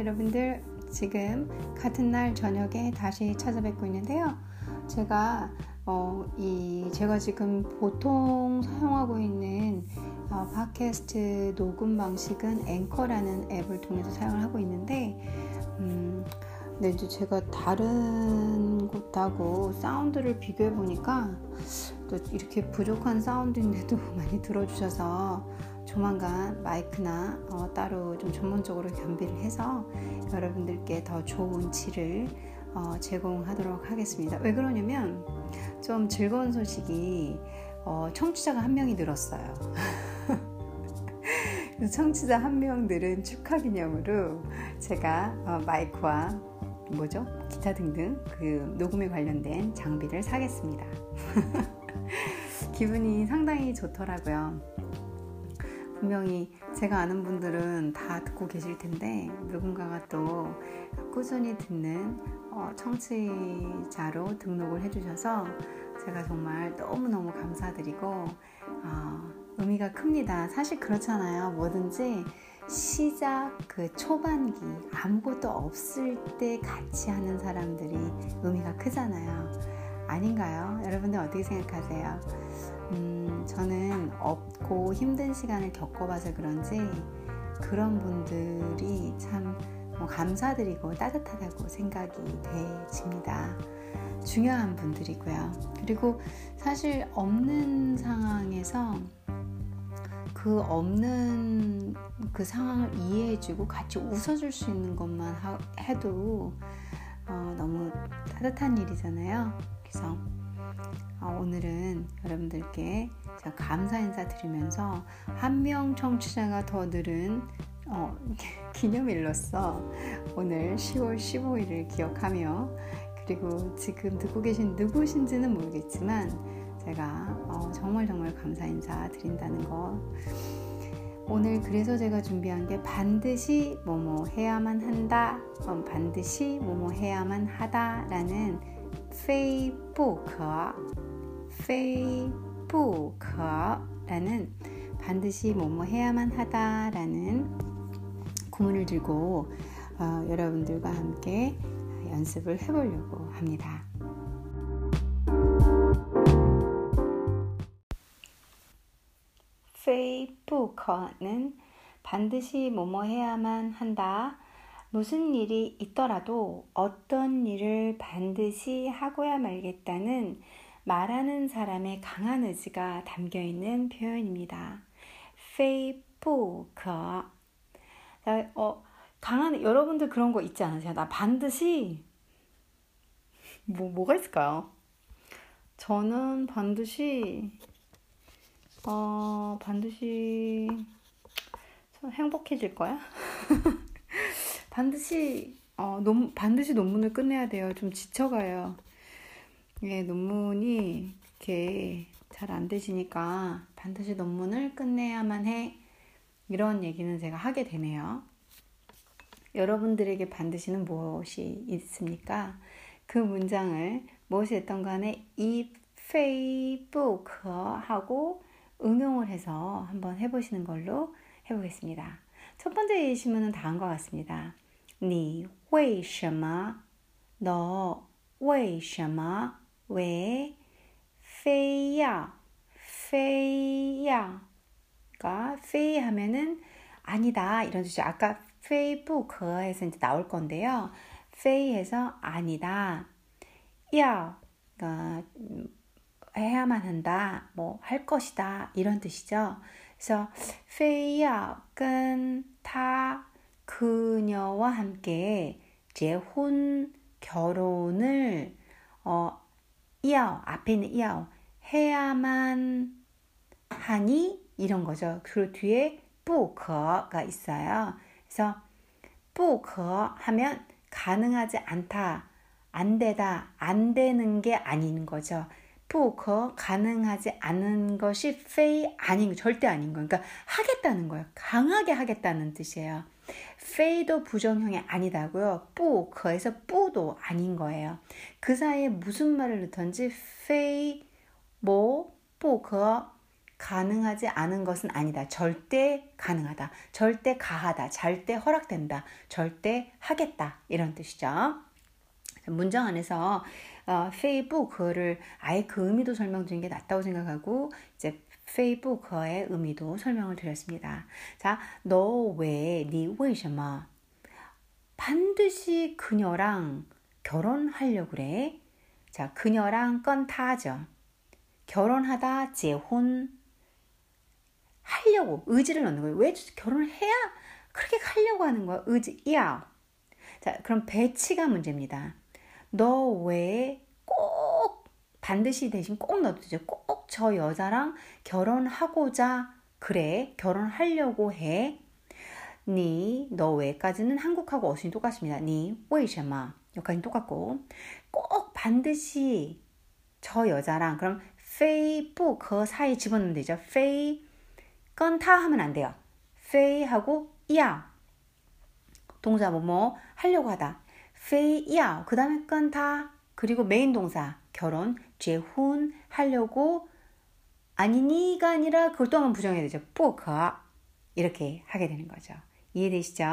여러분들. 지금 같은 날 저녁에 다시 찾아뵙고 있는데요. 제가 어, 이 제가 지금 보통 사용하고 있는 어, 팟캐스트 녹음 방식은 앵커라는 앱을 통해서 사용을 하고 있는데, 음, 근데 이제 제가 다른 곳하고 사운드를 비교해 보니까 또 이렇게 부족한 사운드인데도 많이 들어주셔서 조만간 마이크나 어, 따로 좀 전문적으로 겸비를 해서 여러분들께 더 좋은 질을 어, 제공하도록 하겠습니다. 왜 그러냐면 좀 즐거운 소식이 어, 청취자가 한 명이 늘었어요. 청취자 한 명 늘은 축하 기념으로 제가 어, 마이크와 뭐죠? 기타 등등 그 녹음에 관련된 장비를 사겠습니다. 기분이 상당히 좋더라고요. 분명히 제가 아는 분들은 다 듣고 계실 텐데 누군가가 또 꾸준히 듣는 어, 청취자로 등록을 해주셔서 제가 정말 너무너무 감사드리고 어, 의미가 큽니다. 사실 그렇잖아요. 뭐든지 시작 그 초반기 아무것도 없을 때 같이 하는 사람들이 의미가 크잖아요. 아닌가요? 여러분들 어떻게 생각하세요? 음, 저는 없고 힘든 시간을 겪어봐서 그런지 그런 분들이 참 뭐 감사드리고 따뜻하다고 생각이 되집니다. 중요한 분들이고요. 그리고 사실 없는 상황에서 그 없는 그 상황을 이해해주고 같이 웃어줄 수 있는 것만 하, 해도 어, 너무 따뜻한 일이잖아요. 그래서 어, 오늘은 여러분들께 제가 감사 인사 드리면서 한 명 청취자가 더 늘은 어, 기념일로서 오늘 10월 15일을 기억하며 그리고 지금 듣고 계신 누구신지는 모르겠지만 제가 어, 정말 정말 감사 인사 드린다는 거. 오늘 그래서 제가 준비한 게 반드시 뭐뭐 해야만 한다, 어, 반드시 뭐뭐 해야만 하다라는 페이부크, 페이부크라는 반드시 뭐뭐 해야만 하다라는 구문을 들고 어, 여러분들과 함께 연습을 해보려고 합니다. 非不可는 반드시 뭐뭐 해야만 한다. 무슨 일이 있더라도 어떤 일을 반드시 하고야 말겠다는 말하는 사람의 강한 의지가 담겨 있는 표현입니다. 페이부커. 어, 강한, 여러분들 그런 거 있지 않으세요? 나 반드시, 뭐, 뭐가 있을까요? 저는 반드시 어, 반드시 행복해질 거야? 반드시 어, 논, 반드시 논문을 끝내야 돼요. 좀 지쳐가요. 예, 논문이 이렇게 잘 안 되시니까 반드시 논문을 끝내야만 해. 이런 얘기는 제가 하게 되네요. 여러분들에게 반드시는 무엇이 있습니까? 그 문장을 무엇이 됐던 간에 이 페이북하고 응용을 해서 한번 해보시는 걸로 해보겠습니다. 첫 번째 예시문은 다음과 같습니다. 你为什么너为什么 왜 페이야 페이야가 그러니까 페이 하면은 아니다 이런 뜻이 아까 페이북에서 이제 나올 건데요. 페이에서 아니다. 야가 그러니까 해야만 한다. 뭐 할 것이다. 이런 뜻이죠. 그래서 페이야跟他 그녀와 함께 재혼 결혼을 어, 要 앞에 있는 要 해야만 하니 이런 거죠. 그 뒤에 不可가 있어요. 그래서 不可 하면 가능하지 않다, 안 되다, 안 되는 게 아닌 거죠. 不可 가능하지 않은 것이 페이 아닌 절대 아닌 거예요. 그러니까 하겠다는 거예요. 강하게 하겠다는 뜻이에요. 페이도 부정형이 아니다고요. 뿌 거에서 뿌도 아닌 거예요. 그 사이에 무슨 말을 넣든지 페이 뭐 뿌거 가능하지 않은 것은 아니다. 절대 가능하다. 절대 가하다. 절대 허락된다. 절대 하겠다. 이런 뜻이죠. 문장 안에서 어, 페이북 그거를 아예 그 의미도 설명 중인게 낫다고 생각하고 이제 페이북의 의미도 설명을 드렸습니다. 자, 너 왜, 니为什么 반드시 그녀랑 결혼하려고 그래? 자, 그녀랑 건타죠. 결혼하다 재혼 하려고 의지를 넣는 거예요. 왜 결혼을 해야 그렇게 하려고 하는 거야? 의지, 야. 자, 그럼 배치가 문제입니다. 너 왜 꼭 반드시 대신 꼭 넣어두죠. 꼭 저 여자랑 결혼하고자 그래. 결혼하려고 해. 니, 너 왜까지는 한국하고 어순이 똑같습니다. 니, 왜什么 여기까지는 똑같고 꼭 반드시 저 여자랑 그럼 페이부 그 사이 집었는데, 이제, 페이 건타 하면 안 돼요. 페이하고 야 동사 뭐뭐 하려고 하다. 페이야 그 다음에 건타 그리고 메인 동사 결혼 재혼 하려고 아니 니가 아니라 그걸 또 한 번 부정해야 되죠. 不可 이렇게 하게 되는 거죠. 이해되시죠?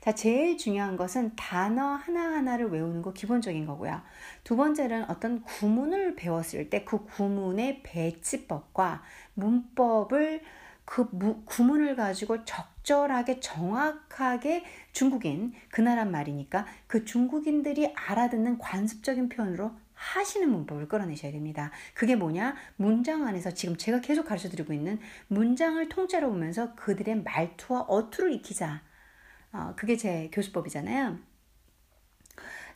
자, 제일 중요한 것은 단어 하나하나를 외우는 거 기본적인 거고요. 두 번째는 어떤 구문을 배웠을 때 그 구문의 배치법과 문법을 그 무, 구문을 가지고 적절하게 정확하게 중국인 그 나라 말이니까 그 중국인들이 알아듣는 관습적인 표현으로 하시는 문법을 끌어내셔야 됩니다. 그게 뭐냐? 문장 안에서 지금 제가 계속 가르쳐 드리고 있는 문장을 통째로 보면서 그들의 말투와 어투를 익히자. 어, 그게 제 교수법이잖아요.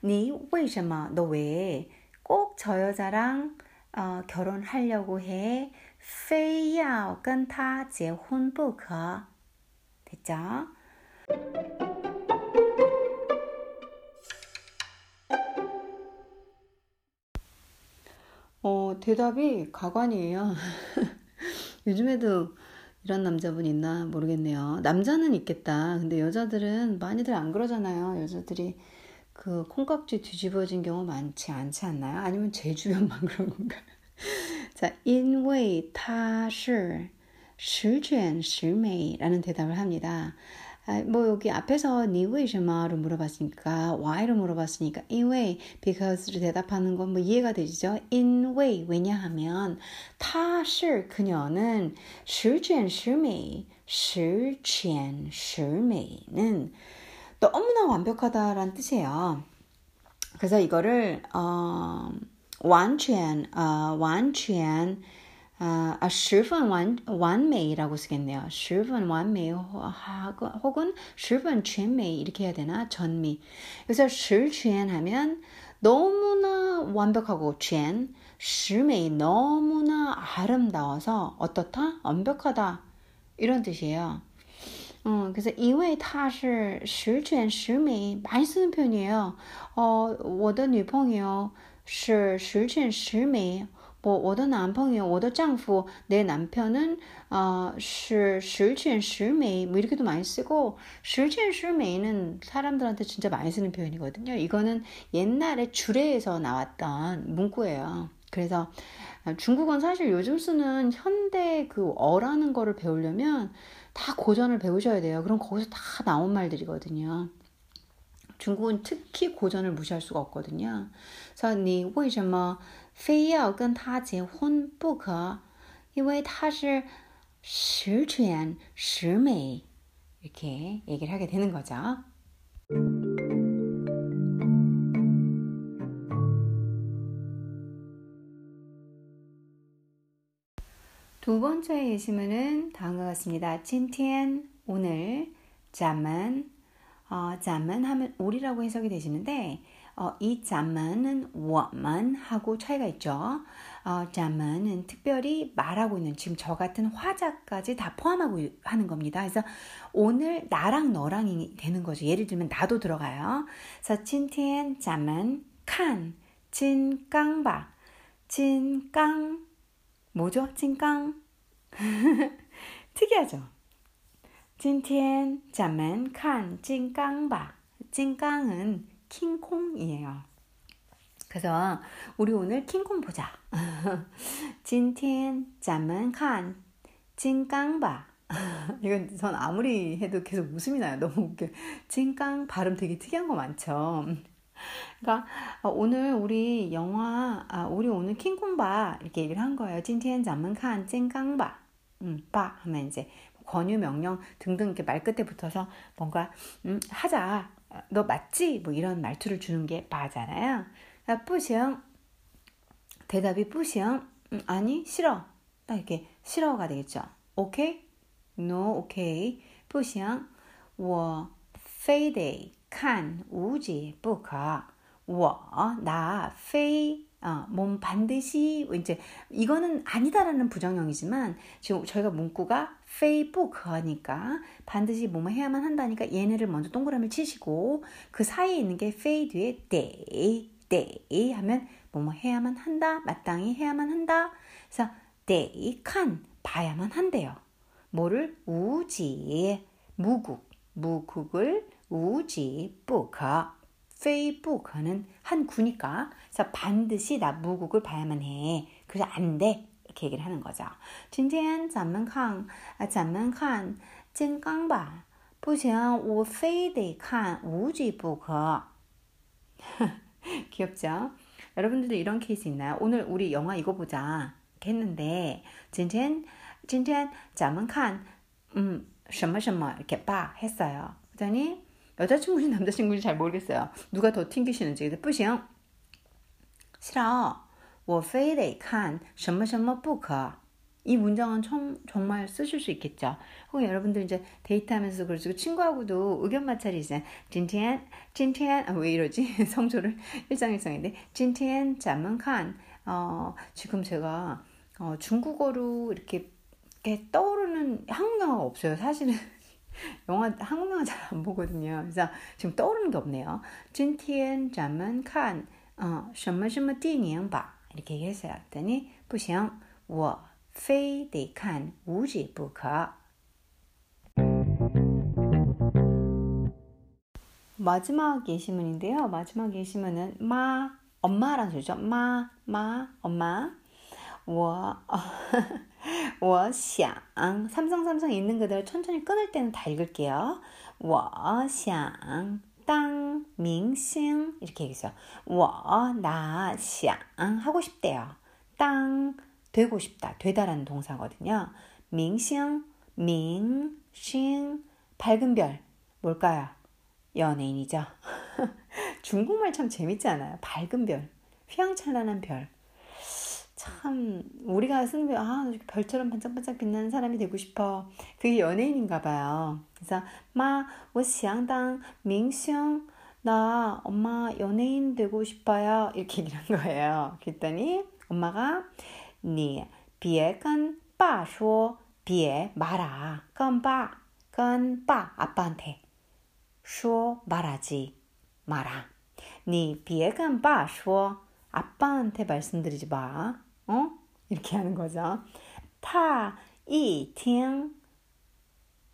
你为什么너 왜 꼭 저 여자랑 어, 결혼하려고 해? 非要跟他结婚不可. 됐죠? 어, 대답이 가관이에요. 요즘에도 이런 남자분 있나 모르겠네요. 남자는 있겠다. 근데 여자들은 많이들 안 그러잖아요. 여자들이 그 콩깍지 뒤집어진 경우 많지 않지 않나요? 아니면 제 주변만 그런 건가? 자, 因为他是十全十美라는 대답을 합니다. 아, 뭐 여기 앞에서 你为什么로 물어봤으니까 why로 물어봤으니까 因为 because로 대답하는 건 뭐 이해가 되죠. 因为 왜냐하면 他是 그녀는 十全十美十全十美는 너무나 완벽하다라는 뜻이에요. 그래서 이거를 어, 完全呃完全 아, 아, 十分完完美라고 쓰겠네요. 十分完美 혹은 十分全美 이렇게 해야 되나? 전미. 그래서 十全 하면 너무나 완벽하고 全, 十美 너무나 아름다워서 어떻다? 완벽하다. 이런 뜻이에요. 음, 그래서 因为他是十全十美 많이 쓰는 편이에요. 어, 我的女朋友是十全十美 뭐, 我的男朋友,我的丈夫,내 남편은 어, 是十全十美뭐 이렇게도 많이 쓰고 十全十美는 사람들한테 진짜 많이 쓰는 표현이거든요. 이거는 옛날에 주례에서 나왔던 문구예요. 그래서 중국은 사실 요즘 쓰는 현대 그 어라는 거를 배우려면 다 고전을 배우셔야 돼요. 그럼 거기서 다 나온 말들이거든요. 중국은 특히 고전을 무시할 수가 없거든요. 그래서 你为什么非要跟他结婚不可，因为他是十全十美。이렇게얘기를하게되는거죠 두 번째 예시문은 다음과 같습니다. 今天 오늘 잠은 어, 잠은 하면 우리라고 해석이 되시는데 어, 이 잠만은 워만 하고 차이가 있죠. 어, 잠만은 특별히 말하고 있는 지금 저 같은 화자까지 다 포함하고 하는 겁니다. 그래서 오늘 나랑 너랑이 되는 거죠. 예를 들면 나도 들어가요. 그래서 今天 잠은 칸, 진깡바, 진깡 뭐죠? 진깡 특이하죠. 今天 잠은 칸, 진깡바, 진깡은 킹콩이에요. 그래서 우리 오늘 킹콩 보자. 今天咱们看 찐깡바. 이건 전 아무리 해도 계속 웃음이 나요. 너무 웃겨. 찐깡 발음 되게 특이한 거 많죠. 그러니까 어, 오늘 우리 영화, 아, 우리 오늘 킹콩바 이렇게 얘기를 한 거예요. 찐티엔 잠문칸 찐깡바. 음, 바 하면 이제 권유 명령 등등 이렇게 말 끝에 붙어서 뭔가 음, 하자. 너 맞지? 뭐 이런 말투를 주는 게 바잖아요. 아, 뿌싱. 대답이 뿌싱. 음, 아니 싫어. 딱 이렇게 싫어가 되겠죠. 오케이? No, 오케이. 뿌싱. 我非得看无节不可.我나非 어, 몸 반드시 이제 이거는 아니다라는 부정형이지만 지금 저희가 문구가 페이북 하니까 반드시 뭐뭐 해야만 한다니까 얘네를 먼저 동그라미를 치시고 그 사이에 있는 게 非 뒤에 得 得 하면 뭐뭐 해야만 한다 마땅히 해야만 한다. 그래서 得 看 봐야만 한대요. 뭐를? 无极 무극 무국을 우지 뿌커 페이북은 한 구니까 그래서 반드시 나 무국을 봐야만 해. 그래서 안 돼. 이렇게 얘기를 하는 거죠. 今天咱们看咱们看金刚吧不行我非得看无极不可 귀엽죠? 여러분들도 이런 케이스 있나요? 오늘 우리 영화 이거 보자 했는데 今天今天咱们看 음, 什么什么 이렇게 봐 했어요. 그랬더니 여자친구인지 남자친구인지 잘 모르겠어요. 누가 더 튕기시는지. 근데 뿌싱. 싫어. 我非得看什么什么不可.이 문장은 정, 정말 쓰실 수 있겠죠. 혹은 여러분들 이제 데이트하면서 그러시고 친구하고도 의견 마찰이잖아요. 찐티엔, 찐티엔, 아, 왜 이러지? 성조를 일장일성인데. 찐티엔, 자문칸. 어, 지금 제가 어, 중국어로 이렇게, 이렇게 떠오르는 한국 영화가 없어요. 사실은 영화 한국 영화 잘 안 보거든요. 그래서 지금 떠오르는 게 없네요. 今天咱们看 어, 什么什么电影吧 이렇게 얘기했어요. 했더니 不行,我非得看无极不可. 마지막 예시문인데요. 마지막 예시문은 마 엄마라는 소리죠. 마, 마, 엄마. 我 我想 삼성 삼성 있는 그대로 천천히 끊을 때는 다 읽을게요. 我想当明星 이렇게 얘기했어요. 我나想 하고 싶대요. 땅 되고 싶다. 되다라는 동사거든요. 밍싱 밍싱 밝은 별 뭘까요? 연예인이죠. 중국말 참 재밌지 않아요? 밝은 별, 휘황찬란한 별. 참 우리가 쓰는 아 별처럼 반짝반짝 빛나는 사람이 되고 싶어. 그게 연예인인가 봐요. 그래서 마我想当明星나 엄마 연예인 되고 싶어요. 이렇게 얘기한 거예요. 그랬더니 엄마가 你别跟爸说别 말아. 跟爸跟爸 아빠한테 说 말하지 마라. 你别跟爸说 아빠한테 말씀드리지 마. 어? 이렇게 하는 거죠. 타, 이, 팅,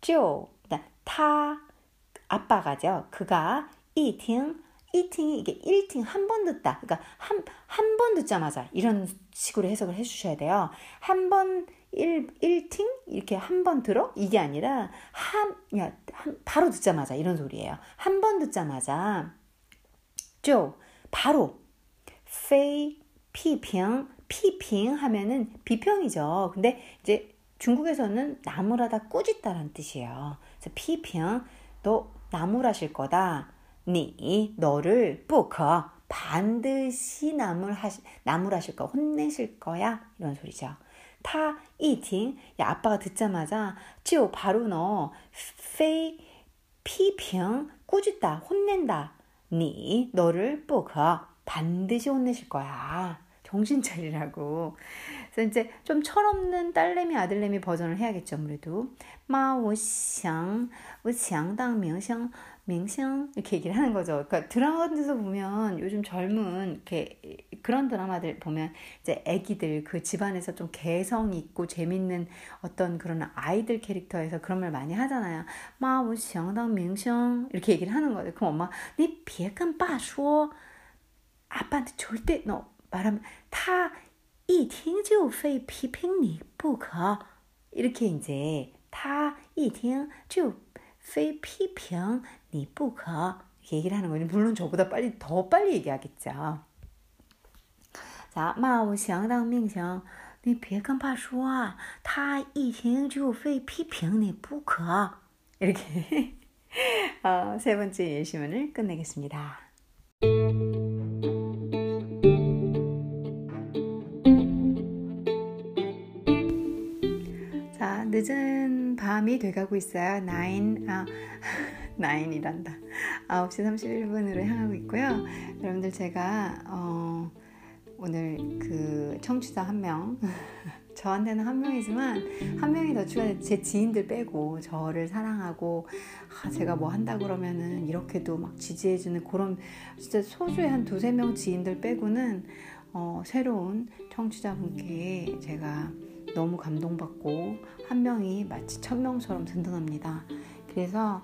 쪼. 타, 아빠가죠. 그가 이, 팅, 이팅이 이게 1팅 한 번 듣다. 그러니까 한, 한 번 듣자마자 이런 식으로 해석을 해 주셔야 돼요. 한 번, 1, 1팅? 이렇게 한 번 들어? 이게 아니라 한, 야, 한, 바로 듣자마자 이런 소리예요. 한 번 듣자마자, 쪼, 바로, 페이, 피평, 피핑 하면은 비평이죠. 근데 이제 중국에서는 나무라다 꾸짖다라는 뜻이에요. 그래서 피평, 너 나무라실 거다. 니, 너를 뿌커, 반드시 나무하실, 나무라실 거, 혼내실 거야. 이런 소리죠. 타, 이팅, 야, 아빠가 듣자마자, 찌오, 바로 너, 페이, 피평, 꾸짖다, 혼낸다. 니, 너를 뿌커, 반드시 혼내실 거야. 정신 차리라고. 그래서 이제 좀 철없는 딸내미 아들내미 버전을 해야겠죠, 아무래도. 마오샹, 우샹당 명샹, 명샹 이렇게 얘기를 하는 거죠. 그러니까 드라마 같은 데서 보면 요즘 젊은 이렇게 그런 드라마들 보면 이제 애기들 그 집안에서 좀 개성 있고 재밌는 어떤 그런 아이들 캐릭터에서 그런 말 많이 하잖아요. 마오샹당 명샹 이렇게 얘기를 하는 거죠. 그럼 엄마, 니 비에간 빠쇼 아빠한테 절대 너 말하면 다一听就非批评你不可 이렇게 이제 他一听就非批评你不可 얘기를 하는 거죠. 물론 저보다 빨리 더 빨리 얘기하겠죠. 자, 冒想当命行你别跟爸说啊他一听就非批评你不可 이렇게 어, 세 번째 예시문을 끝내겠습니다. 자, 늦은 밤이 돼가고 있어요. 9, 아, 9이란다. 9시 31분으로 향하고 있고요. 여러분들 제가, 어, 오늘 그 청취자 한 명, 저한테는 한 명이지만 한 명이 더 추가돼 제 지인들 빼고 저를 사랑하고 아, 제가 뭐 한다 그러면은 이렇게도 막 지지해주는 그런 진짜 소수의 한 두세 명 지인들 빼고는 어, 새로운 청취자분께 제가 너무 감동받고 한 명이 마치 천 명처럼 든든합니다. 그래서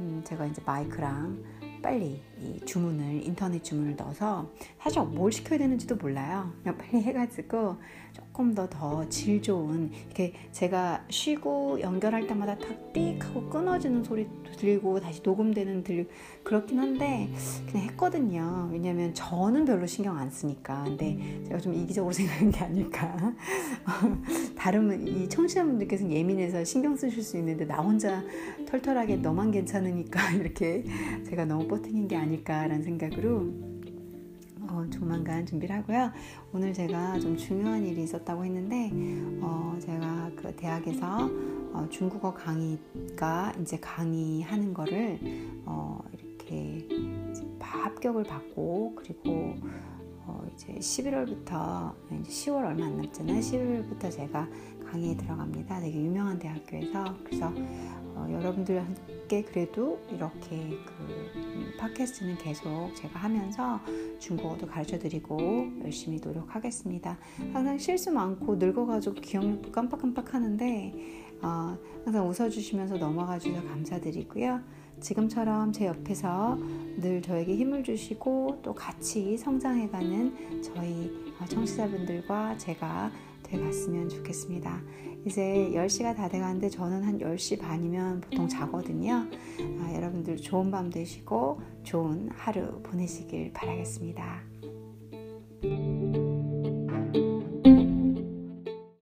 음, 제가 이제 마이크랑 빨리 이 주문을 인터넷 주문을 넣어서 사실 뭘 시켜야 되는지도 몰라요. 그냥 빨리 해가지고 조금 더 더 질 좋은 이렇게 제가 쉬고 연결할 때마다 탁띡 하고 끊어지는 소리 들리고 다시 녹음되는 들리고 그렇긴 한데 그냥 했거든요. 왜냐면 저는 별로 신경 안 쓰니까. 근데 제가 좀 이기적으로 생각한 게 아닐까. 다른 이 청취자분들께서는 예민해서 신경 쓰실 수 있는데 나 혼자 털털하게 너만 괜찮으니까 이렇게 제가 너무 버팅인 게 아닐까 라는 생각으로 어, 조만간 준비를 하고요. 오늘 제가 좀 중요한 일이 있었다고 했는데 어, 제가 그 대학에서 어, 중국어 강의가 이제 강의하는 거를 어, 이렇게 합격을 받고 그리고 어, 이제 11월부터 이제 10월 얼마 안 남잖아요. 11월부터 제가 강의에 들어갑니다. 되게 유명한 대학교에서 그래서 어, 여러분들과 함께 그래도 이렇게 그 음, 팟캐스트는 계속 제가 하면서 중국어도 가르쳐 드리고 열심히 노력하겠습니다. 항상 실수 많고 늙어가지고 기억력도 깜빡깜빡 하는데 어, 항상 웃어주시면서 넘어가 주셔서 감사드리고요. 지금처럼 제 옆에서 늘 저에게 힘을 주시고 또 같이 성장해가는 저희 청취자분들과 제가 돼갔으면 좋겠습니다. 이제 10시가 다 돼가는데 저는 한 10시 반이면 보통 자거든요. 아, 여러분들 좋은 밤 되시고 좋은 하루 보내시길 바라겠습니다.